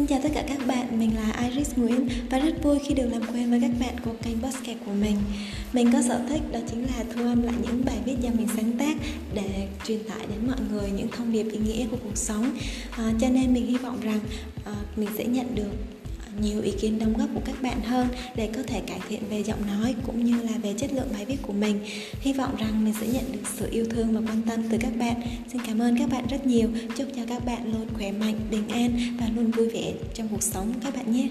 Xin chào tất cả các bạn, mình là Iris Nguyễn và rất vui khi được làm quen với các bạn của kênh podcast của mình. Mình có sở thích đó chính là thu âm lại những bài viết do mình sáng tác để truyền tải đến mọi người những thông điệp ý nghĩa của cuộc sống. À, cho nên mình hy vọng rằng à, mình sẽ nhận được nhiều ý kiến đóng góp của các bạn hơn để có thể cải thiện về giọng nói cũng như là về chất lượng bài viết của mình. Hy vọng rằng mình sẽ nhận được sự yêu thương và quan tâm từ các bạn. Xin cảm ơn các bạn rất nhiều. Chúc cho các bạn luôn khỏe mạnh, bình an và luôn vui vẻ trong cuộc sống các bạn nhé.